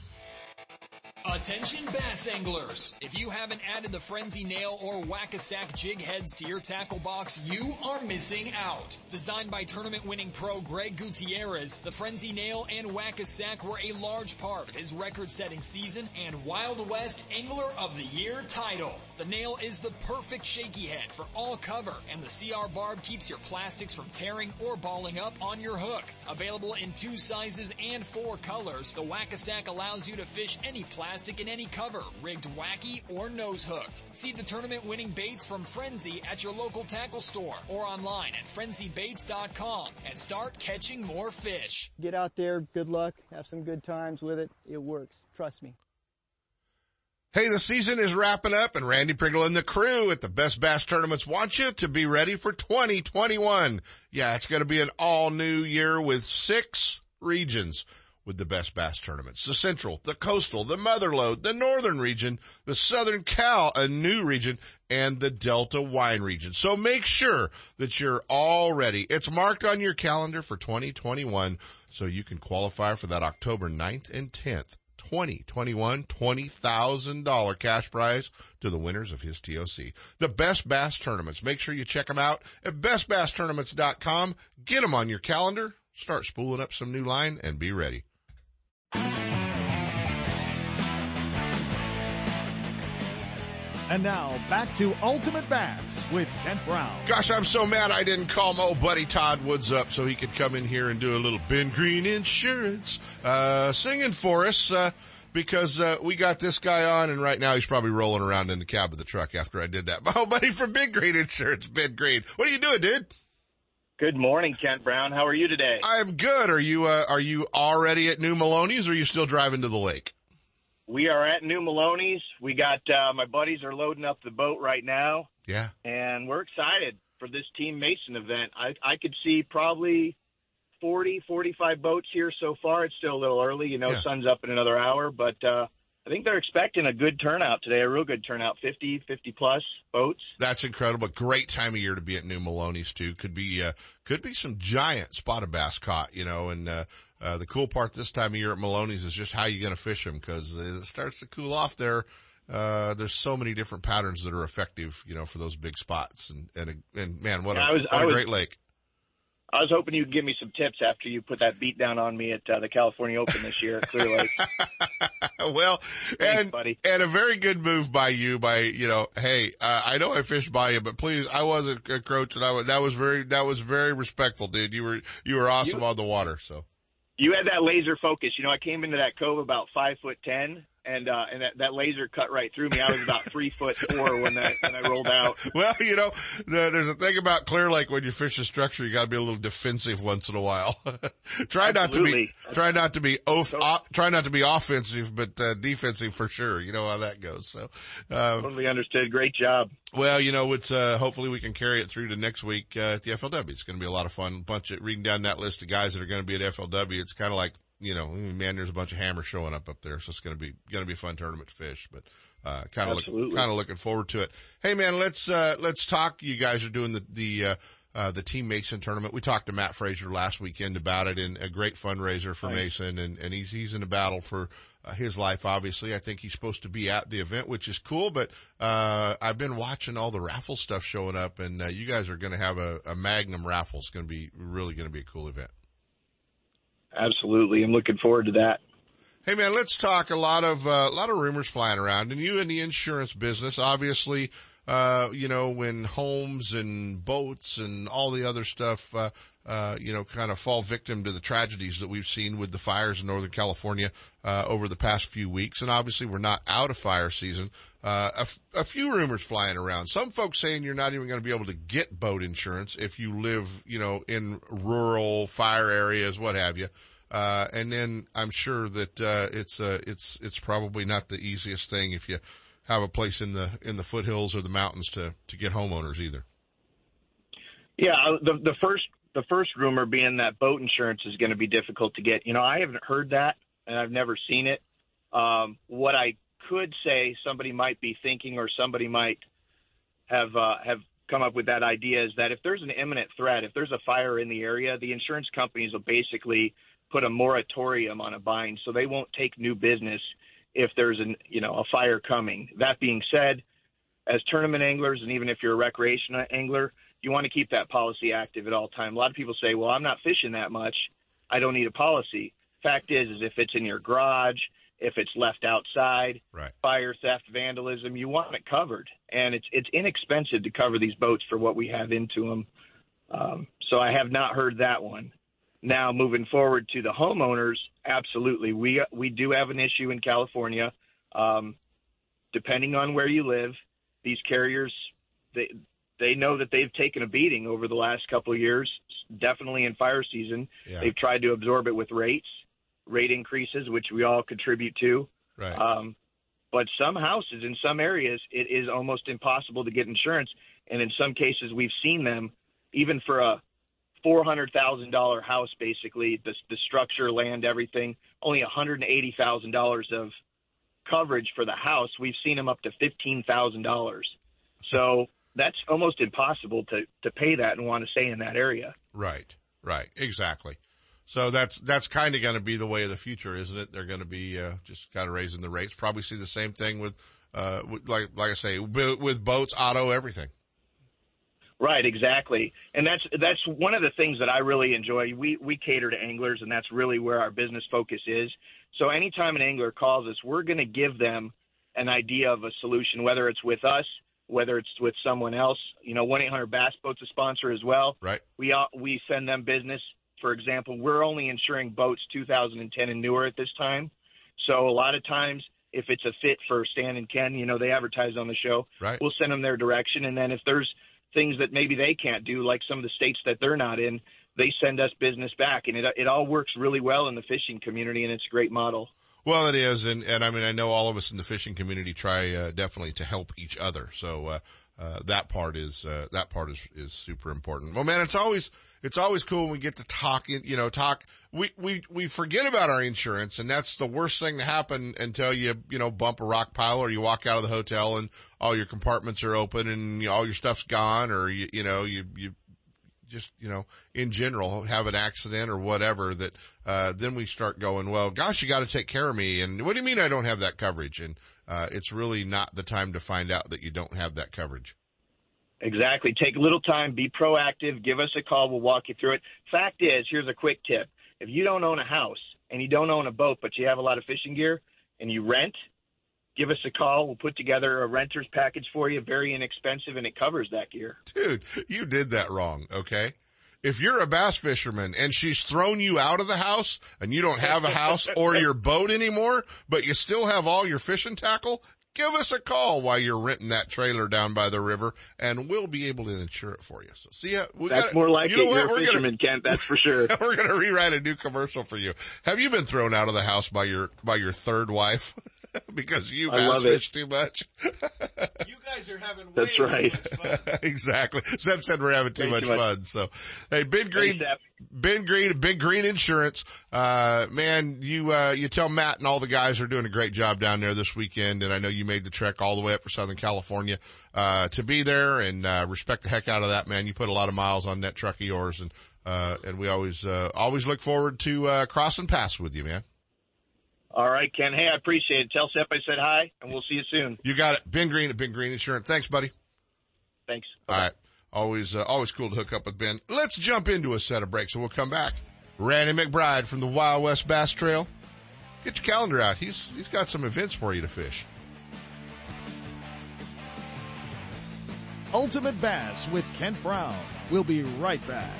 Attention bass anglers! If you haven't added the Frenzy Nail or Whack-A-Sack jig heads to your tackle box, you are missing out. Designed by tournament winning pro Greg Gutierrez, the Frenzy Nail and Whack-A-Sack were a large part of his record setting season and Wild West Angler of the Year title. The nail is the perfect shaky head for all cover and the CR barb keeps your plastics from tearing or balling up on your hook. Available in two sizes and four colors, the Whack-A-Sack allows you to fish any plastic in any cover, rigged wacky or nose hooked. See the tournament winning baits from Frenzy at your local tackle store or online at frenzybaits.com and start catching more fish. Get out there, good luck, have some good times with it. It works. Trust me. Hey, the season is wrapping up and Randy Pringle and the crew at the Best Bass Tournaments want you to be ready for 2021. Yeah, it's going to be an all new year with six regions with the Best Bass Tournaments. The Central, the Coastal, the Motherlode, the Northern region, the Southern Cal, a new region, and the Delta Wine region. So make sure that you're all ready. It's marked on your calendar for 2021 so you can qualify for that October 9th and 10th 2021 $20,000 cash prize to the winners of his TOC. The Best Bass Tournaments. Make sure you check them out at bestbasstournaments.com. Get them on your calendar. Start spooling up some new line and be ready. And now back to Ultimate Bass with Kent Brown. Gosh, I'm so mad I didn't call my old buddy Todd Woods up so he could come in here and do a little Ben Green Insurance, uh, singing for us, uh, because, uh, we got this guy on and right now he's probably rolling around in the cab of the truck after I did that. *laughs* My old buddy from Big Green Insurance, Ben Green. What are you doing, dude? Good morning, Kent Brown. How are you today? I'm good. Are you, uh, are you already at New Melones or are you still driving to the lake? We are at New Melones. We got uh, my buddies are loading up the boat right now. Yeah. And we're excited. for this Team Mason event. I, I could see probably 40, 45 boats here so far. It's still a little early. You know, Yeah. sun's up in another hour, but uh, I think they're expecting a good turnout today, a real good turnout, 50, 50 plus boats. That's incredible. Great time of year to be at New Melones too. Could be, uh, could be some giant spotted bass caught, you know, and, uh, uh, the cool part this time of year at Melones is just how you're going to fish them because it starts to cool off there. Uh, there's so many different patterns that are effective, you know, for those big spots and, and, and man, what a, Yeah, I was- what a was- great lake. I was hoping you'd give me some tips after you put that beat down on me at uh, the California Open this year at Clear Lake. *laughs* well, and, and a very good move by you by, you know, hey, uh, I know I fished by you, but please, I wasn't a coach and I was, that was very, that was very respectful, dude. You were, you were awesome on the water. So You had that laser focus. You know, I came into that cove about five foot ten, and uh, and that, that laser cut right through me. I was about three foot four when that when I rolled out. *laughs* well, you know, the, there's a thing about Clear Lake when you fish a structure, you got to be a little defensive once in a while. *laughs* try not to be, try not to be, off, try not to be offensive, but uh, defensive for sure. You know how that goes. So, um, Totally understood. Great job. well, you know, it's, uh, hopefully we can carry it through to next week, uh, at the FLW. It's going to be a lot of fun. bunch of reading down that list of guys that are going to be at FLW. It's kind of like, you know, man, there's a bunch of hammers showing up up there. So it's going to be, going to be a fun tournament to fish, but, uh, kind of look, kind of looking forward to it. Hey man, let's, uh, let's talk. You guys are doing the, the, uh, uh, the Team Mason tournament. We talked to Matt Frazier last weekend about it and a great fundraiser for Mason and, and he's, he's in a battle for, uh, his life, obviously. I think he's supposed to be at the event, which is cool, but, uh, I've been watching all the raffle stuff showing up and, uh, you guys are going to have a, a Magnum raffle. It's going to be really going to be a cool event. Absolutely. I'm looking forward to that. Hey man, let's talk a lot of uh, a lot of rumors flying around, and you in the insurance business, obviously, uh, you know when homes and boats and all the other stuff, uh, uh, you know, kind of fall victim to the tragedies that we've seen with the fires in Northern California uh, over the past few weeks, and obviously we're not out of fire season. Uh, a, f- a few rumors flying around. Some folks saying you're not even going to be able to get boat insurance if you live, you know, in rural fire areas, what have you. Uh, and then I'm sure that, uh, it's, uh, it's, it's probably not the easiest thing if you have a place in the, in the foothills or the mountains to, to get homeowners either. Yeah, uh, the the first the first rumor being that boat insurance is going to be difficult to get. You know, I haven't heard that, and I've never seen it. Um, what I could say, somebody might be thinking, or somebody might have uh, have come up with that idea, is that if there's an imminent threat, if there's a fire in the area, the insurance companies will basically put a moratorium on a buying, so they won't take new business if there's an you know a fire coming. That being said, as tournament anglers, and even if you're a recreational angler, you want to keep that policy active at all time. A lot of people say, "Well, I'm not fishing that much. I don't need a policy." Fact is, is if it's in your garage, if it's left outside, right. fire, theft, vandalism, you want it covered, and it's it's inexpensive to cover these boats for what we have into them. Um, so I have not heard that one. Now, moving forward to the homeowners, absolutely, we we do have an issue in California. Um, depending on where you live, these carriers they they know that they've taken a beating over the last couple of years. Definitely in fire season, Yeah. they've tried to absorb it with rates, rate increases, which we all contribute to. Right. Um, but some houses in some areas, it is almost impossible to get insurance, and in some cases, we've seen them even for a four hundred thousand dollar house, basically the the structure, land, everything, only one hundred and eighty thousand dollars of coverage for the house. We've seen them up to fifteen thousand dollars. So that's almost impossible to to pay that and want to stay in that area. Right. Right. Exactly. So that's, that's kind of going to be the way of the future, isn't it? They're going to be, uh, just kind of raising the rates. Probably see the same thing with, uh, like, like I say, with, with boats, auto, everything. Right, exactly. And that's that's one of the things that I really enjoy. We we cater to anglers and that's really where our business focus is. So anytime an angler calls us, we're going to give them an idea of a solution whether it's with us, whether it's with someone else. You know, 1-800 Bass Boat's a sponsor as well. Right. We we send them business. For example, we're only insuring boats 2010 and newer at this time. So a lot of times if it's a fit for Stan and Ken, you know, they advertise on the show. Right. We'll send them their direction and then if there's things that maybe they can't do, like some of the states that they're not in, they send us business back, and it it all works really well in the fishing community, and it's a great model. Well, it is, and and I mean, I know all of us in the fishing community try uh, definitely to help each other. So uh, uh, that part is uh, that part is is super important. Well, man, it's always it's always cool when we get to talk. You know, talk. We we we forget about our insurance, and that's the worst thing to happen until you you know bump a rock pile or you walk out of the hotel and all your compartments are open and you know, all your stuff's gone, or you you know you you just, you know, in general, have an accident or whatever that, uh, then we start going, well, gosh, you got to take care of me. And what do you mean I don't have that coverage? And, uh, it's really not the time to find out that you don't have that coverage. Exactly. Take a little time, be proactive, give us a call. We'll walk you through it. Fact is, here's a quick tip. If you don't own a house and you don't own a boat, but you have a lot of fishing gear and you rent, give us a call. We'll put together a renter's package for you, very inexpensive, and it covers that gear. Dude, you did that wrong, okay? If you're a bass fisherman and she's thrown you out of the house and you don't have a house *laughs* or your boat anymore, but you still have all your fishing tackle, give us a call while you're renting that trailer down by the river and we'll be able to insure it for you. So see ya. We that's gotta, more like you know it. What? You're we're a fisherman, gonna, Kent. That's for sure. *laughs* we're going to rewrite a new commercial for you. Have you been thrown out of the house by your, by your third wife? *laughs* *laughs* because you bass fish too much. *laughs* you guys are having way That's right. *laughs* exactly. Sep said we're having too much, too much, fun. So, hey, Ben Green, Thanks, Ben Green, Big Green Insurance. Uh, man, you, uh, you tell Matt and all the guys are doing a great job down there this weekend. And I know you made the trek all the way up for Southern California, uh, to be there and, uh, respect the heck out of that, man. You put a lot of miles on that truck of yours and, uh, and we always, uh, always look forward to, uh, crossing paths with you, man. All right, Ken. Hey, I appreciate it. Tell Sep I said hi, and we'll see you soon. You got it. Ben Green at Ben Green Insurance. Thanks, buddy. Thanks. All right. Always, uh, always cool to hook up with Ben. Let's jump into a set of breaks, and we'll come back. Randy McBride from the Wild West Bass Trail. Get your calendar out. He's he's got some events for you to fish. Ultimate Bass with Kent Brown. We'll be right back.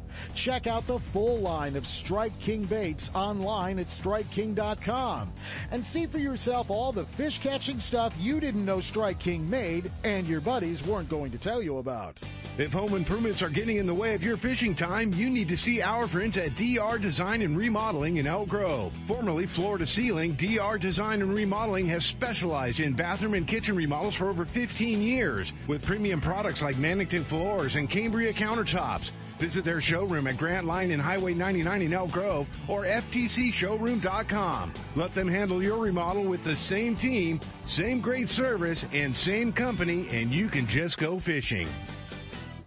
Check out the full line of Strike King baits online at StrikeKing.com and see for yourself all the fish catching stuff you didn't know Strike King made and your buddies weren't going to tell you about. If home improvements are getting in the way of your fishing time, you need to see our friends at DR Design and Remodeling in Elk Grove. Formerly Floor to Ceiling, DR Design and Remodeling has specialized in bathroom and kitchen remodels for over 15 years with premium products like Mannington floors and Cambria countertops. Visit their showroom at Grant Line and Highway 99 in Elk Grove or FTCshowroom.com. Let them handle your remodel with the same team, same great service, and same company, and you can just go fishing.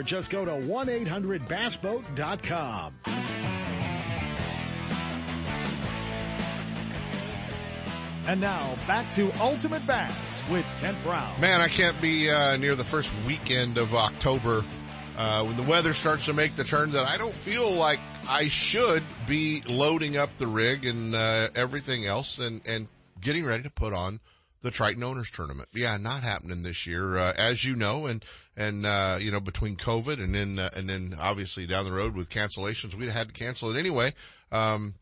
or just go to 1-800-bassboat.com. And now back to Ultimate Bass with Kent Brown. Man, I can't be uh, near the first weekend of October uh, when the weather starts to make the turn that I don't feel like I should be loading up the rig and uh, everything else and, and getting ready to put on the Triton Owners Tournament. Yeah, not happening this year, uh, as you know, and and uh, you know between COVID and then uh, and then obviously down the road with cancellations, we'd had to cancel it anyway. Um,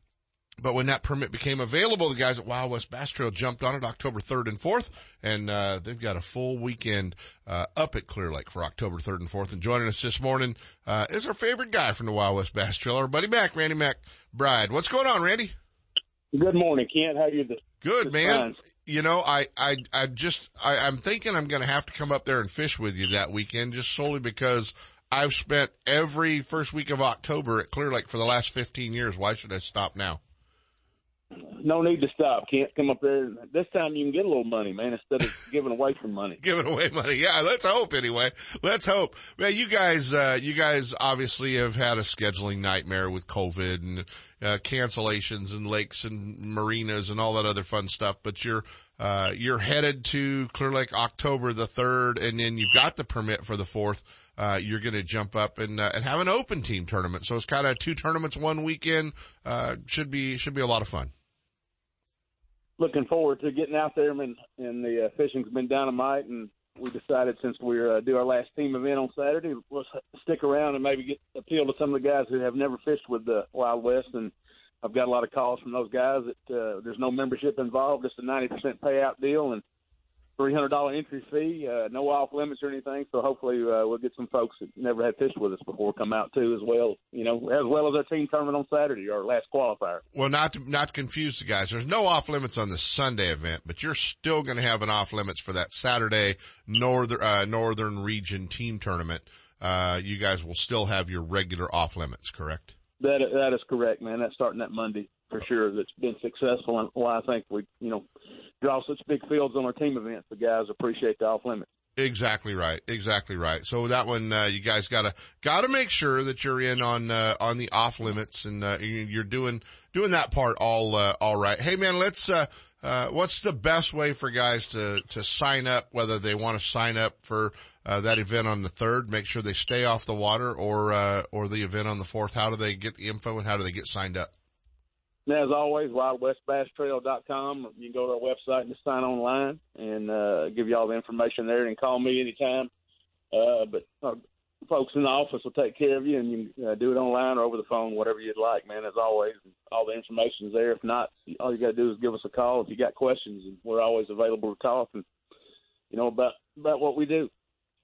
but when that permit became available, the guys at Wild West Bass Trail jumped on it October 3rd and 4th, and uh, they've got a full weekend uh, up at Clear Lake for October 3rd and 4th. And joining us this morning uh, is our favorite guy from the Wild West Bass Trail, our buddy Mac, Randy Mac Bride. What's going on, Randy? Good morning, Kent. How you doing? Good, man. You know, I, I, I just, I, I'm thinking I'm going to have to come up there and fish with you that weekend just solely because I've spent every first week of October at Clear Lake for the last 15 years. Why should I stop now? No need to stop. Can't come up there. This time you can get a little money, man, instead of *laughs* giving away some money. Giving away money. Yeah, let's hope anyway. Let's hope. Man, you guys, uh, you guys obviously have had a scheduling nightmare with COVID and uh, cancellations and lakes and marinas and all that other fun stuff, but you're, uh, you're headed to Clear Lake October the 3rd and then you've got the permit for the 4th. Uh, you're going to jump up and, uh, and have an open team tournament. So it's kind of two tournaments one weekend. Uh, should be, should be a lot of fun looking forward to getting out there. And, and the uh, fishing's been dynamite, and we decided since we uh, do our last team event on Saturday, let's stick around and maybe get appeal to some of the guys who have never fished with the Wild West. And I've got a lot of calls from those guys that uh, there's no membership involved; it's a 90% payout deal, and three hundred dollar entry fee, uh, no off limits or anything. So hopefully uh, we'll get some folks that never had fished with us before come out too, as well. You know, as well as our team tournament on Saturday, our last qualifier. Well, not to, not to confuse the guys. There's no off limits on the Sunday event, but you're still going to have an off limits for that Saturday northern uh, northern region team tournament. Uh, you guys will still have your regular off limits, correct? That that is correct, man. That's starting that Monday for sure. That's been successful, and why I think we, you know, draw such big fields on our team events. The guys appreciate the off limits. Exactly right. Exactly right. So that one, uh, you guys gotta, gotta make sure that you're in on, uh, on the off limits and, uh, you're doing, doing that part all, uh, all right. Hey man, let's, uh, uh, what's the best way for guys to, to sign up, whether they want to sign up for, that event on the third, make sure they stay off the water or, uh, or the event on the fourth? How do they get the info and how do they get signed up? As always, wildwestbasstrail.com. You can go to our website and just sign online and uh, give you all the information there and call me anytime. Uh, but uh, folks in the office will take care of you and you can uh, do it online or over the phone, whatever you'd like, man. As always, all the information is there. If not, all you got to do is give us a call if you got questions, and we're always available to talk and you know about about what we do.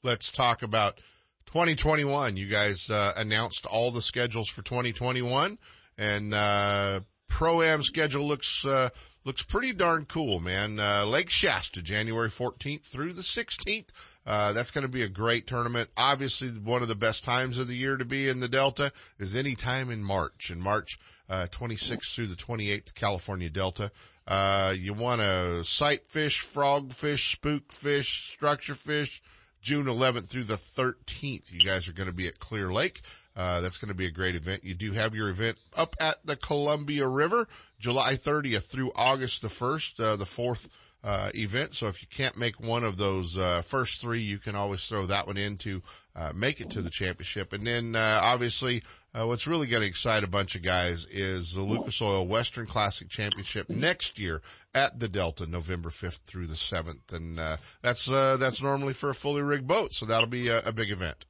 Let's talk about 2021. You guys uh, announced all the schedules for 2021 and uh, pro am schedule looks uh, looks pretty darn cool, man. Uh, Lake Shasta, January 14th through the 16th. Uh, that's going to be a great tournament. Obviously, one of the best times of the year to be in the Delta is any time in March. In March, uh, 26th through the 28th, California Delta. Uh, you want to sight fish, frog fish, spook fish, structure fish. June 11th through the 13th, you guys are going to be at Clear Lake. Uh, that's going to be a great event. You do have your event up at the Columbia River, July 30th through August the 1st, uh, the fourth, uh, event. So if you can't make one of those, uh, first three, you can always throw that one in to, uh, make it to the championship. And then, uh, obviously, what's really going to excite a bunch of guys is the Lucas Oil Western Classic Championship next year at the Delta, November 5th through the 7th. And, that's, that's normally for a fully rigged boat. So that'll be a, a big event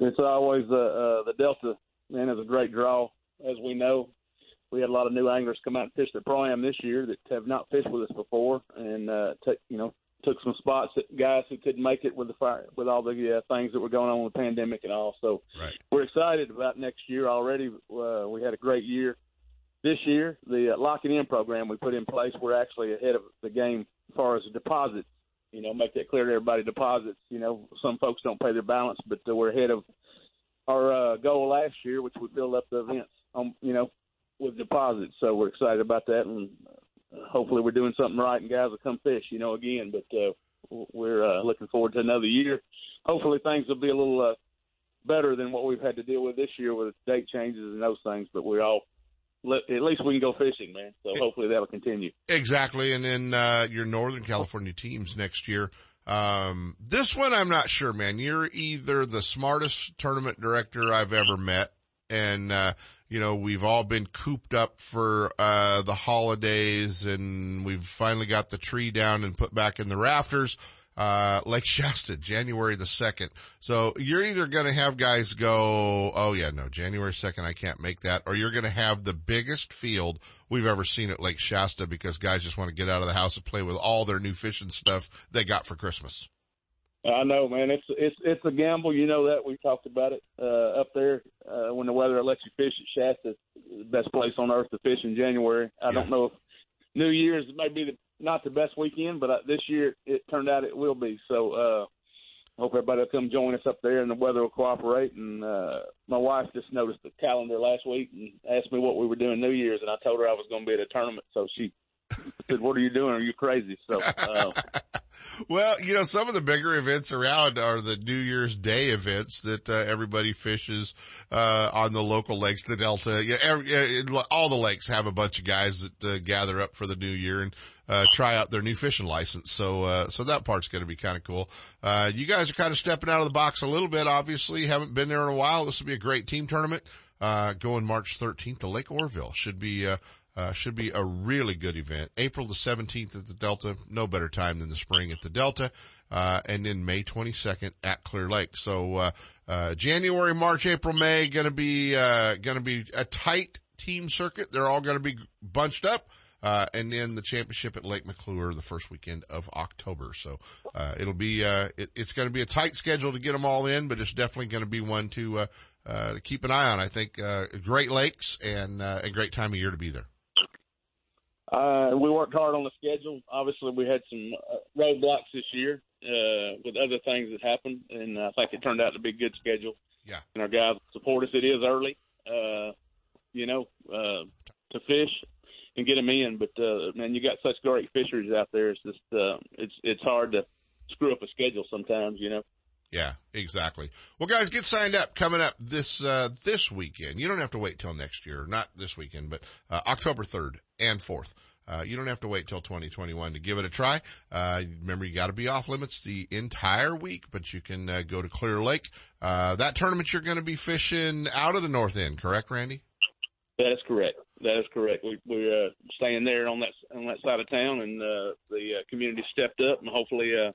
it's always the uh, the Delta man is a great draw, as we know. We had a lot of new anglers come out and fish the pro am this year that have not fished with us before, and uh, take you know took some spots that guys who couldn't make it with the fire with all the uh, things that were going on with the pandemic and all. So right. we're excited about next year already. Uh, we had a great year this year. The uh, locking in program we put in place, we're actually ahead of the game as far as deposits you know, make that clear to everybody. Deposits, you know, some folks don't pay their balance, but we're ahead of our uh, goal last year, which we filled up the events, um, you know, with deposits. So we're excited about that, and uh, hopefully we're doing something right, and guys will come fish, you know, again. But uh, we're uh, looking forward to another year. Hopefully things will be a little uh, better than what we've had to deal with this year with date changes and those things. But we're all at least we can go fishing, man. So hopefully that'll continue. Exactly. And then, uh, your Northern California teams next year. Um, this one, I'm not sure, man. You're either the smartest tournament director I've ever met. And, uh, you know, we've all been cooped up for, uh, the holidays and we've finally got the tree down and put back in the rafters uh, Lake *laughs* Shasta, January the 2nd. So you're either going to have guys go, oh yeah, no, January 2nd, I can't make that, or you're going to have the biggest field we've ever seen at Lake Shasta because guys just want to get out of the house and play with all their new fishing stuff they got for Christmas. I know, man. It's it's it's a gamble. You know that we talked about it uh, up there uh, when the weather lets you fish at Shasta. The best place on earth to fish in January. I yeah. don't know if New Year's may be the not the best weekend, but uh, this year it turned out it will be. So uh, hope everybody will come join us up there, and the weather will cooperate. And uh, my wife just noticed the calendar last week and asked me what we were doing New Year's, and I told her I was going to be at a tournament. So she said, "What are you doing? Are you crazy?" So. Uh, *laughs* well, you know, some of the bigger events around are the New Year's Day events that uh, everybody fishes uh, on the local lakes, the Delta. Yeah, every, all the lakes have a bunch of guys that uh, gather up for the New Year and uh, try out their new fishing license. So, uh, so that part's going to be kind of cool. Uh, you guys are kind of stepping out of the box a little bit. Obviously, haven't been there in a while. This will be a great team tournament. Uh, going March 13th to Lake Oroville. should be, uh, uh, should be a really good event. April the 17th at the Delta, no better time than the spring at the Delta, uh, and then May 22nd at Clear Lake. So, uh, uh, January, March, April, May, gonna be, uh, gonna be a tight team circuit. They're all gonna be bunched up. Uh, and then the championship at Lake McClure the first weekend of October. So, uh, it'll be, uh, it, it's going to be a tight schedule to get them all in, but it's definitely going to be one to, uh, uh, to keep an eye on. I think, uh, Great Lakes and, uh, a great time of year to be there. Uh, we worked hard on the schedule. Obviously, we had some uh, roadblocks this year uh, with other things that happened, and I think it turned out to be a good schedule. Yeah. And our guys support us. It is early, uh, you know, uh, to fish and get them in. But uh, man, you got such great fisheries out there. It's just uh, it's it's hard to screw up a schedule sometimes, you know. Yeah, exactly. Well, guys, get signed up. Coming up this uh, this weekend. You don't have to wait till next year. Not this weekend, but uh, October third and fourth. Uh, you don't have to wait till 2021 to give it a try. Uh, remember, you got to be off limits the entire week, but you can uh, go to Clear Lake. Uh, that tournament you're going to be fishing out of the north end, correct, Randy? That is correct. That is correct. We, we're uh, staying there on that on that side of town, and uh, the uh, community stepped up, and hopefully uh,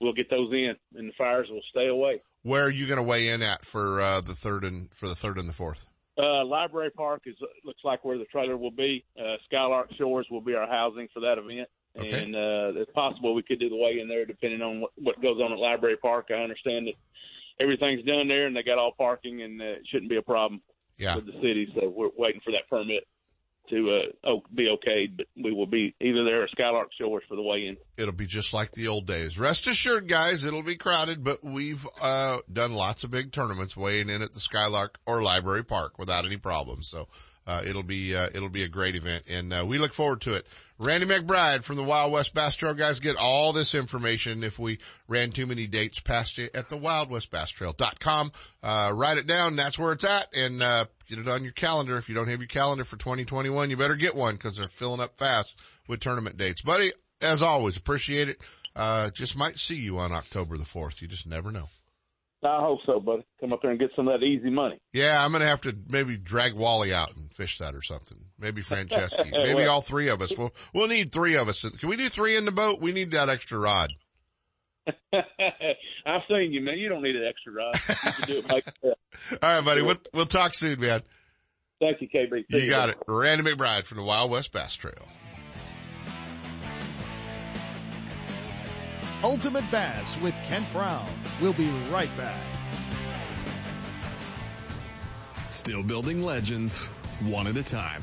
we'll get those in, and the fires will stay away. Where are you going to weigh in at for uh, the third and for the third and the fourth? Uh, Library Park is looks like where the trailer will be. Uh, Skylark Shores will be our housing for that event, Okay. and uh, it's possible we could do the weigh in there depending on what, what goes on at Library Park. I understand that everything's done there, and they got all parking, and uh, it shouldn't be a problem Yeah. with the city. So we're waiting for that permit to uh, oh, be okayed, but we will be either there or Skylark Shores for the weigh in. It'll be just like the old days. Rest assured, guys, it'll be crowded, but we've uh, done lots of big tournaments weighing in at the Skylark or Library Park without any problems. So uh, it'll be uh, it'll be a great event, and uh, we look forward to it. Randy McBride from the Wild West Bass Trail guys get all this information if we ran too many dates past you at the wildwestbasstrail.com. Uh, write it down. That's where it's at and, uh, get it on your calendar. If you don't have your calendar for 2021, you better get one because they're filling up fast with tournament dates. Buddy, as always, appreciate it. Uh, just might see you on October the 4th. You just never know. I hope so, buddy. Come up there and get some of that easy money. Yeah, I'm going to have to maybe drag Wally out and fish that or something. Maybe Franceschi. *laughs* maybe Well- all three of us. We'll, we'll need three of us. Can we do three in the boat? We need that extra rod. *laughs* I've seen you, man. You don't need an extra rod. You can do it. *laughs* All right, buddy. We'll, we'll talk soon, man. Thank you, KB. See You got it. Randy McBride from the Wild West Bass Trail. Ultimate Bass with Kent Brown. We'll be right back. Still building legends, one at a time.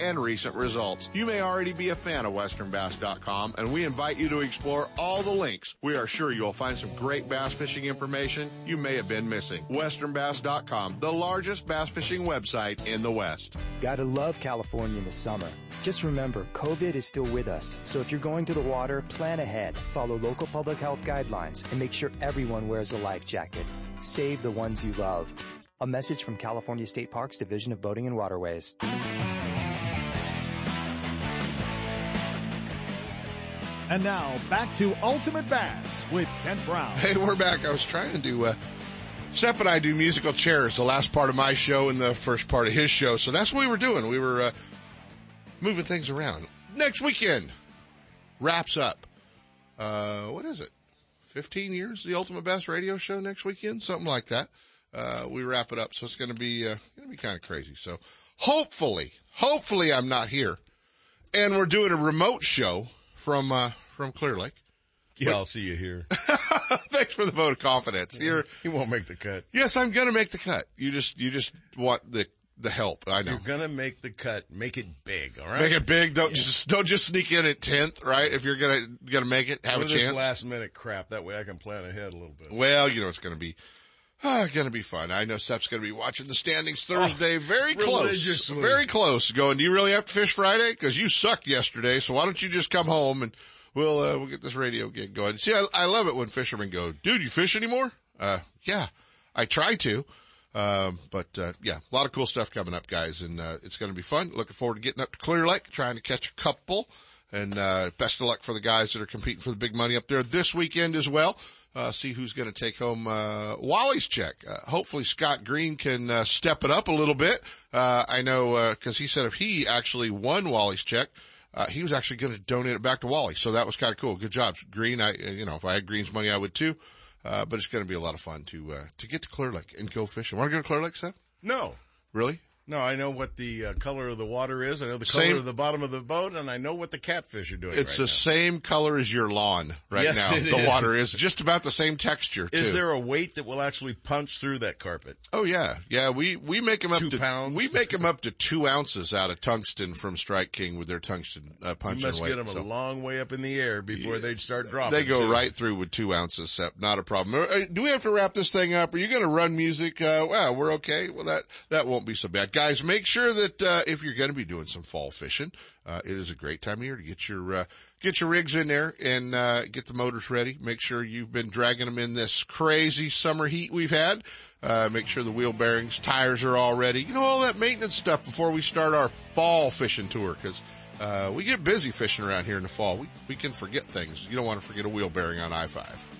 and recent results. You may already be a fan of westernbass.com and we invite you to explore all the links. We are sure you'll find some great bass fishing information you may have been missing. westernbass.com, the largest bass fishing website in the West. Gotta love California in the summer. Just remember, COVID is still with us. So if you're going to the water, plan ahead, follow local public health guidelines, and make sure everyone wears a life jacket. Save the ones you love. A message from California State Parks Division of Boating and Waterways. And now back to Ultimate Bass with Kent Brown. Hey, we're back. I was trying to, do uh, Sep and I do musical chairs, the last part of my show and the first part of his show. So that's what we were doing. We were, uh, moving things around. Next weekend wraps up. Uh, what is it? 15 years, the Ultimate Bass radio show next weekend, something like that. Uh, we wrap it up. So it's going to be, uh, going to be kind of crazy. So hopefully, hopefully I'm not here and we're doing a remote show from, uh, from Clear Lake. Yeah, I'll see you here. *laughs* Thanks for the vote of confidence. You're, you won't make the cut. Yes, I'm going to make the cut. You just, you just want the, the help. I know. You're gonna make the cut. Make it big. All right. Make it big. Don't yeah. just don't just sneak in at tenth, right? If you're gonna gonna make it, have None a chance. This last minute crap. That way I can plan ahead a little bit. Well, you know it's gonna be. Uh, gonna be fun. I know Sep's gonna be watching the standings Thursday. Oh, very close. Very close. Going, do you really have to fish Friday? Cause you sucked yesterday. So why don't you just come home and we'll, uh, we'll get this radio gig going. See, I, I love it when fishermen go, dude, you fish anymore? Uh, yeah, I try to. Um, but, uh, yeah, a lot of cool stuff coming up, guys, and, uh, it's going to be fun. Looking forward to getting up to Clear Lake, trying to catch a couple. And, uh, best of luck for the guys that are competing for the big money up there this weekend as well. Uh, see who's going to take home, uh, Wally's check. Uh, hopefully Scott Green can, uh, step it up a little bit. Uh, I know, uh, cause he said if he actually won Wally's check, uh, he was actually going to donate it back to Wally. So that was kind of cool. Good job, Green. I, you know, if I had Green's money, I would too. Uh, but it's going to be a lot of fun to, uh, to get to Clear Lake and go fishing. Want to go to Clear Lake, Sep? No. Really? No, I know what the uh, color of the water is. I know the color same, of the bottom of the boat, and I know what the catfish are doing. It's right the now. same color as your lawn right yes, now. the is. water is just about the same texture. Is too. there a weight that will actually punch through that carpet? Oh yeah, yeah. We we make them up two to pounds. we make them up to two ounces out of tungsten from Strike King with their tungsten uh, punching You must weight. get them so. a long way up in the air before yeah. they'd start dropping. They go too. right through with two ounces. Sep. Not a problem. Uh, do we have to wrap this thing up? Are you going to run music? Uh, well, we're okay. Well, that that won't be so bad, guys. Make sure that uh, if you're going to be doing some fall fishing, uh, it is a great time of year to get your, uh, get your rigs in there and, uh, get the motors ready. Make sure you've been dragging them in this crazy summer heat we've had. Uh, make sure the wheel bearings, tires are all ready. You know, all that maintenance stuff before we start our fall fishing tour because, uh, we get busy fishing around here in the fall. We, we can forget things. You don't want to forget a wheel bearing on I-5.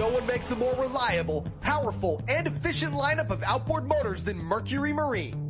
No one makes a more reliable, powerful, and efficient lineup of outboard motors than Mercury Marine.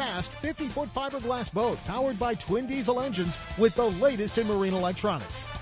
fast 50-foot fiberglass boat powered by twin diesel engines with the latest in marine electronics.